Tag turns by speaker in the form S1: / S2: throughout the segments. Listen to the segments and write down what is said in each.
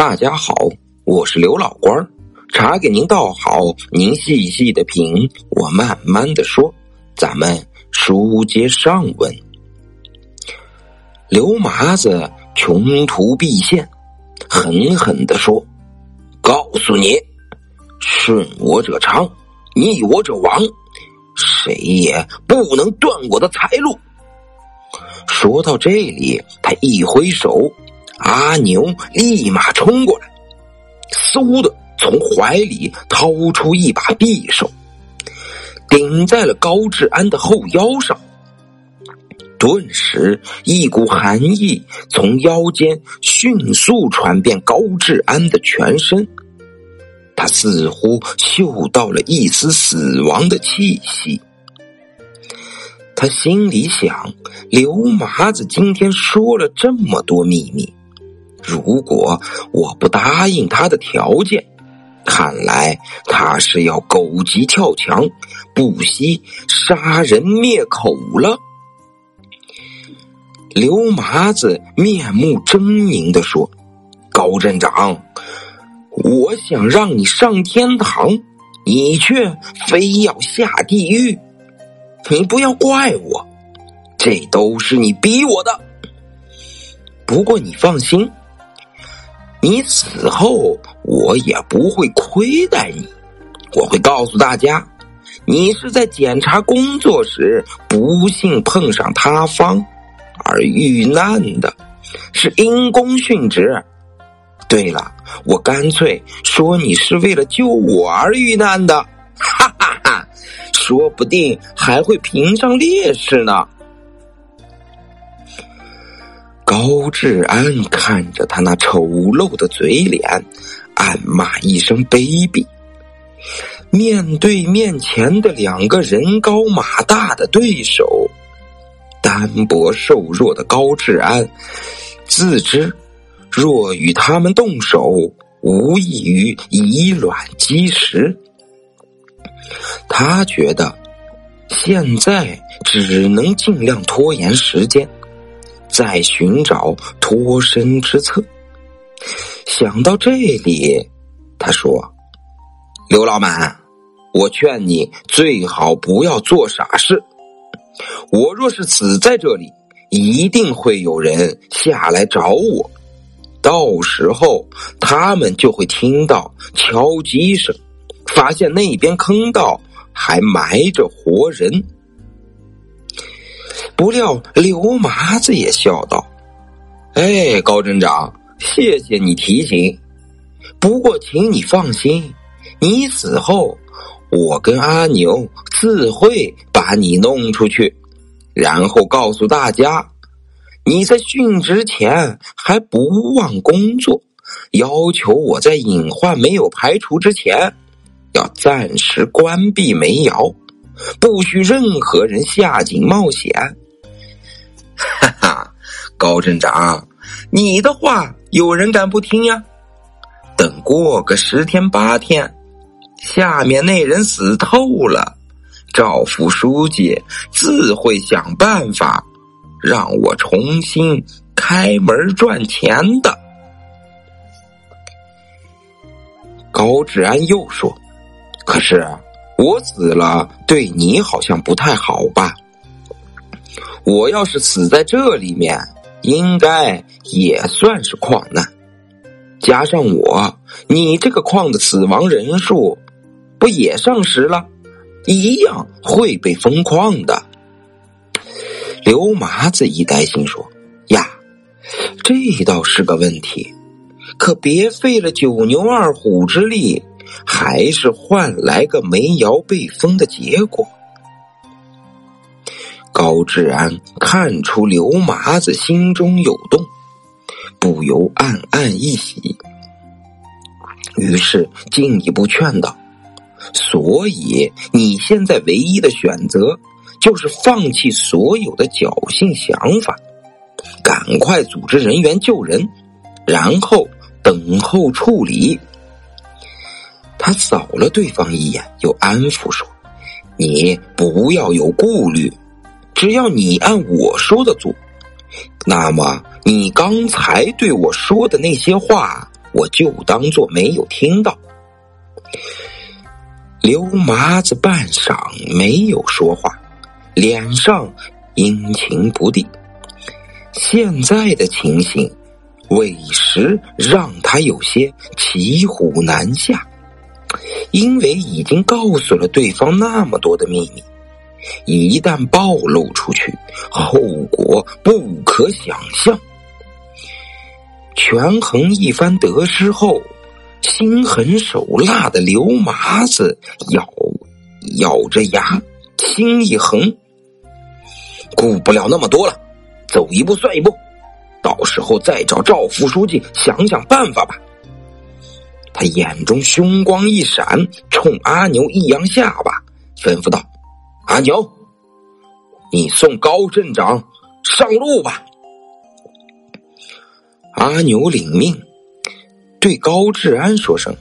S1: 大家好，我是刘老官，茶给您倒好，您细细的品，我慢慢的说。咱们书接上文，刘麻子穷途毕现，狠狠的说：“告诉你，顺我者昌，逆我者亡，谁也不能断我的财路。”说到这里，他一挥手，阿牛立马冲过来，嗖的从怀里掏出一把匕首。顶在了高志安的后腰上，顿时一股寒意从腰间迅速传遍高志安的全身，他似乎嗅到了一丝死亡的气息。他心里想：刘麻子今天说了这么多秘密，如果我不答应他的条件。看来他是要狗急跳墙，不惜杀人灭口了。刘麻子面目狰狞的说：“高镇长，我想让你上天堂，你却非要下地狱。你不要怪我，这都是你逼我的。不过你放心。”你死后，我也不会亏待你。我会告诉大家，你是在检查工作时不幸碰上塌方而遇难的，是因公殉职。对了，我干脆说你是为了救我而遇难的，哈哈哈！说不定还会评上烈士呢。高志安看着他那丑陋的嘴脸，暗骂一声卑鄙。面对面前的两个人高马大的对手，单薄瘦弱的高志安自知，若与他们动手，无异于以卵击石。他觉得现在只能尽量拖延时间。在寻找脱身之策。想到这里，他说：“刘老板，我劝你最好不要做傻事。我若是死在这里，一定会有人下来找我。到时候他们就会听到敲击声，发现那边坑道还埋着活人。”不料刘麻子也笑道：“哎，高镇长，谢谢你提醒。不过，请你放心，你死后，我跟阿牛自会把你弄出去，然后告诉大家，你在殉职前还不忘工作，要求我在隐患没有排除之前，要暂时关闭煤窑，不许任何人下井冒险。”高镇长，你的话有人敢不听呀？等过个十天八天，下面那人死透了，赵副书记自会想办法让我重新开门赚钱的。高志安又说：“可是我死了，对你好像不太好吧？”我要是死在这里面，应该也算是矿难。加上我，你这个矿的死亡人数不也上十了？一样会被封矿的。刘麻子一担心说：“呀，这倒是个问题，可别费了九牛二虎之力，还是换来个煤窑被封的结果。”高志安看出刘麻子心中有动，不由暗暗一喜，于是进一步劝道：“所以你现在唯一的选择，就是放弃所有的侥幸想法，赶快组织人员救人，然后等候处理。”他扫了对方一眼，又安抚说：“你不要有顾虑。”只要你按我说的做，那么你刚才对我说的那些话我就当做没有听到。刘麻子半晌没有说话，脸上阴晴不定。现在的情形，委实让他有些骑虎难下，因为已经告诉了对方那么多的秘密，一旦暴露出去，后果不可想象。权衡一番得失后，心狠手辣的刘麻子咬咬着牙，心一横，顾不了那么多了，走一步算一步，到时候再找赵副书记想想办法吧。他眼中凶光一闪，冲阿牛一扬下巴，吩咐道：“阿牛，你送高镇长上路吧。”阿牛领命，对高志安说声：“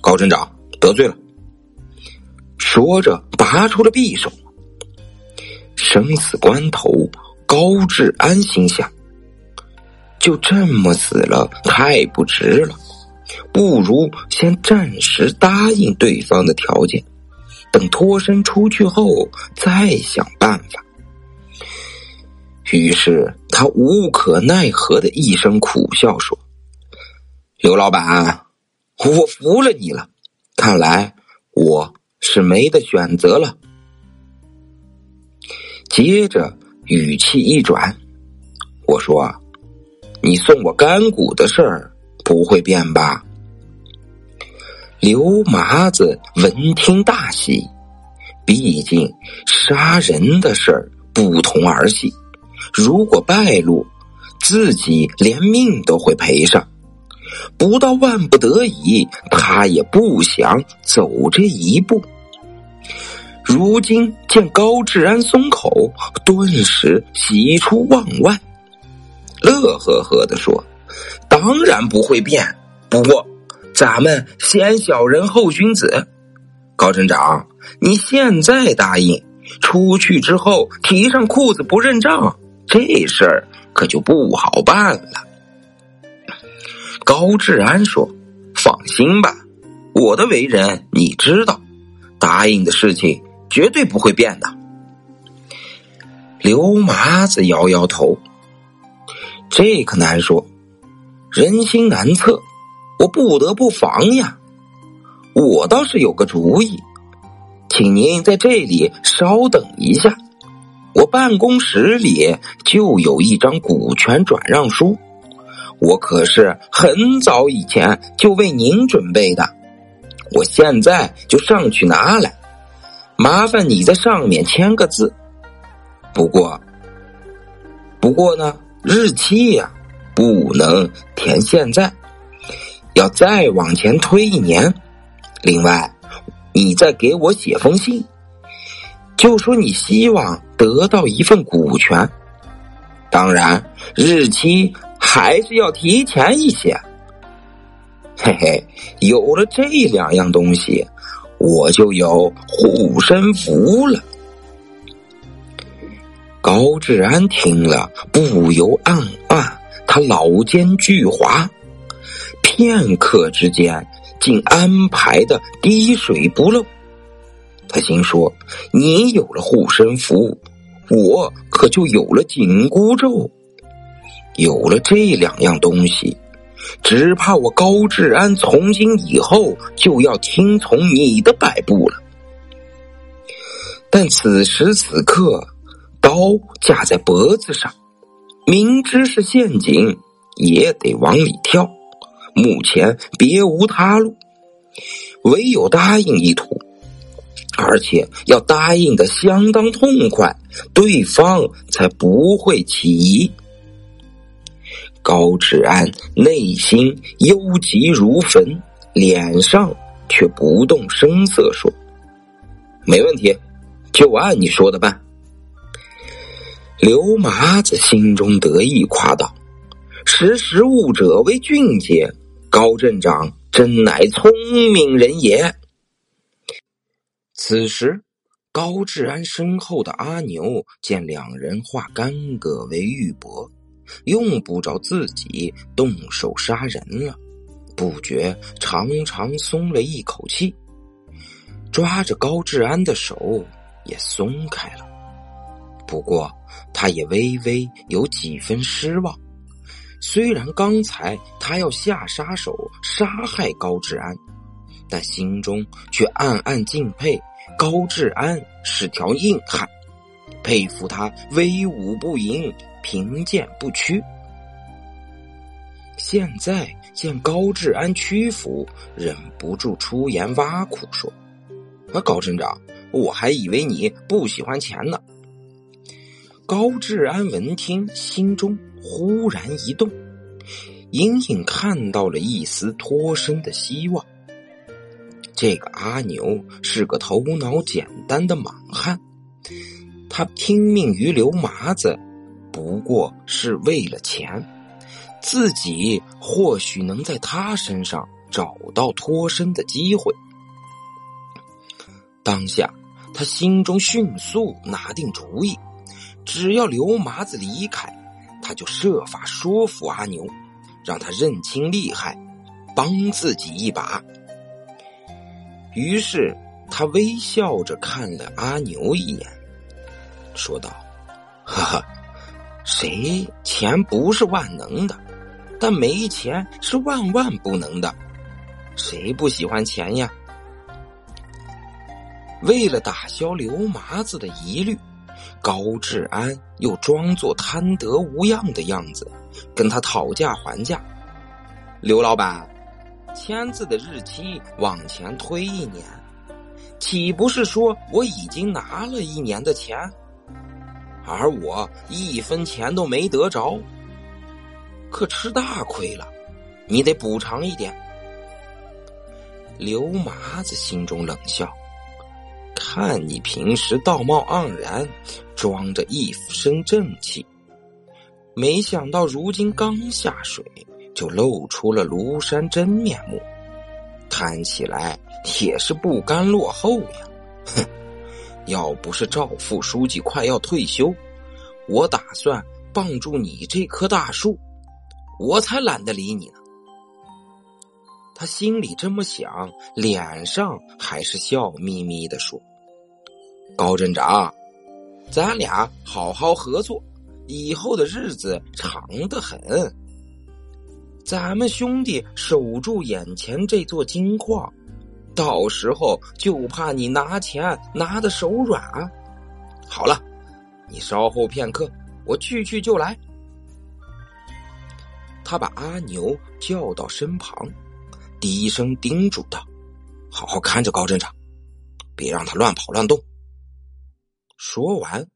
S1: 高镇长得罪了。”说着，拔出了匕首。生死关头，高志安心想：就这么死了，太不值了。不如先暂时答应对方的条件，等脱身出去后再想办法。于是他无可奈何的一声苦笑说：“刘老板，我服了你了。看来我是没得选择了。”接着语气一转，我说：“你送我干股的事儿不会变吧？”刘麻子闻听大喜，毕竟杀人的事儿不同儿戏。如果败露，自己连命都会赔上。不到万不得已，他也不想走这一步。如今见高志安松口，顿时喜出望外，乐呵呵的说：“当然不会变。不过，咱们先小人后君子。高镇长，你现在答应，出去之后提上裤子不认账。”这事儿可就不好办了。高志安说：“放心吧，我的为人你知道，答应的事情绝对不会变的。”刘麻子摇摇头：“这可难说，人心难测，我不得不防呀。我倒是有个主意，请您在这里稍等一下。”我办公室里就有一张股权转让书，我可是很早以前就为您准备的，我现在就上去拿来，麻烦你在上面签个字。不过，不过呢，日期呀不能填现在，要再往前推一年。另外，你再给我写封信。就说你希望得到一份股权，当然日期还是要提前一些。嘿嘿，有了这两样东西，我就有护身符了。高志安听了，不由暗暗，他老奸巨猾，片刻之间竟安排的滴水不漏。他心说：“你有了护身符，我可就有了紧箍咒。有了这两样东西，只怕我高志安从今以后就要听从你的摆布了。但此时此刻，刀架在脖子上，明知是陷阱，也得往里跳。目前别无他路，唯有答应一途。”而且要答应的相当痛快，对方才不会起疑。高志安内心忧急如焚，脸上却不动声色说：“没问题，就按你说的办。”刘麻子心中得意，夸道：“识时务者为俊杰，高镇长真乃聪明人也。”此时，高志安身后的阿牛见两人化干戈为玉帛，用不着自己动手杀人了，不觉长长松了一口气，抓着高志安的手也松开了。不过，他也微微有几分失望。虽然刚才他要下杀手杀害高志安，但心中却暗暗敬佩高志安是条硬汉，佩服他威武不淫、贫贱不屈。现在见高志安屈服，忍不住出言挖苦说：“啊，高镇长，我还以为你不喜欢钱呢。”高志安闻听，心中忽然一动，隐隐看到了一丝脱身的希望。这个阿牛是个头脑简单的莽汉，他听命于刘麻子，不过是为了钱。自己或许能在他身上找到脱身的机会。当下，他心中迅速拿定主意，只要刘麻子离开，他就设法说服阿牛，让他认清厉害，帮自己一把。于是，他微笑着看了阿牛一眼，说道：“哈哈，谁钱不是万能的？”但没钱是万万不能的，谁不喜欢钱呀？为了打消刘麻子的疑虑，高志安又装作贪得无样的样子，跟他讨价还价。刘老板，签字的日期往前推一年，岂不是说我已经拿了一年的钱，而我一分钱都没得着？可吃大亏了，你得补偿一点。刘麻子心中冷笑，看你平时道貌岸然，装着一身正气，没想到如今刚下水就露出了庐山真面目，看起来也是不甘落后呀！哼，要不是赵副书记快要退休，我打算傍住你这棵大树。我才懒得理你呢。他心里这么想，脸上还是笑眯眯的说：“高镇长，咱俩好好合作，以后的日子长得很。咱们兄弟守住眼前这座金矿，到时候就怕你拿钱拿的手软。好了，你稍后片刻，我去去就来。”他把阿牛叫到身旁，低声叮嘱道：“好好看着高镇长，别让他乱跑乱动。”说完，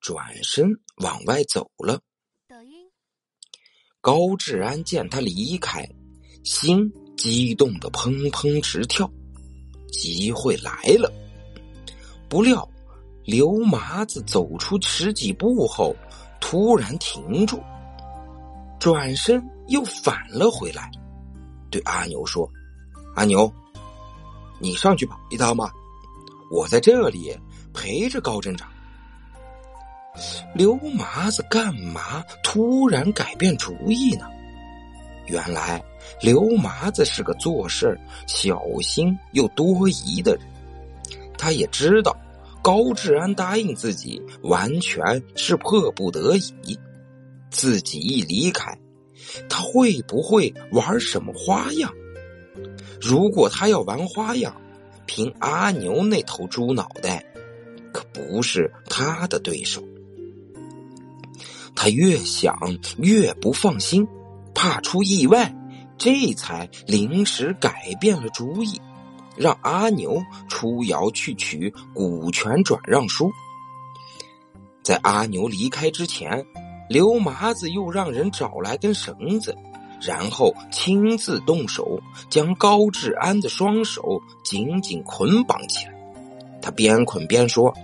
S1: 转身往外走了。高志安见他离开，心激动的砰砰直跳，机会来了。不料，刘麻子走出十几步后，突然停住。转身又返了回来，对阿牛说：“阿牛，你上去跑一趟吧，我在这里陪着高镇长。”刘麻子干嘛突然改变主意呢？原来刘麻子是个做事小心又多疑的人，他也知道高志安答应自己完全是迫不得已。自己一离开，他会不会玩什么花样？如果他要玩花样，凭阿牛那头猪脑袋，可不是他的对手。他越想越不放心，怕出意外，这才临时改变了主意，让阿牛出窑去取股权转让书。在阿牛离开之前。刘麻子又让人找来根绳子，然后亲自动手将高志安的双手紧紧捆绑起来。他边捆边说：“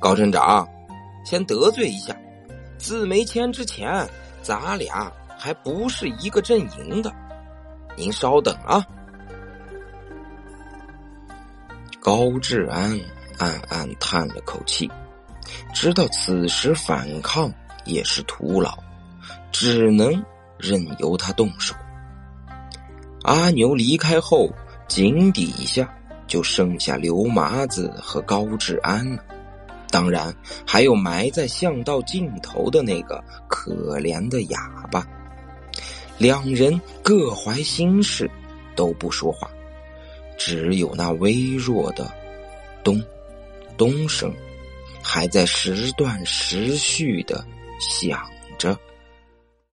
S1: 高镇长，先得罪一下，字没签之前，咱俩还不是一个阵营的。您稍等啊。”高志安暗暗叹了口气，知道此时反抗。也是徒劳，只能任由他动手。阿牛离开后，井底下就剩下刘麻子和高志安了。当然，还有埋在巷道尽头的那个可怜的哑巴。两人各怀心事，都不说话，只有那微弱的“咚咚”声，还在时断时续的响着。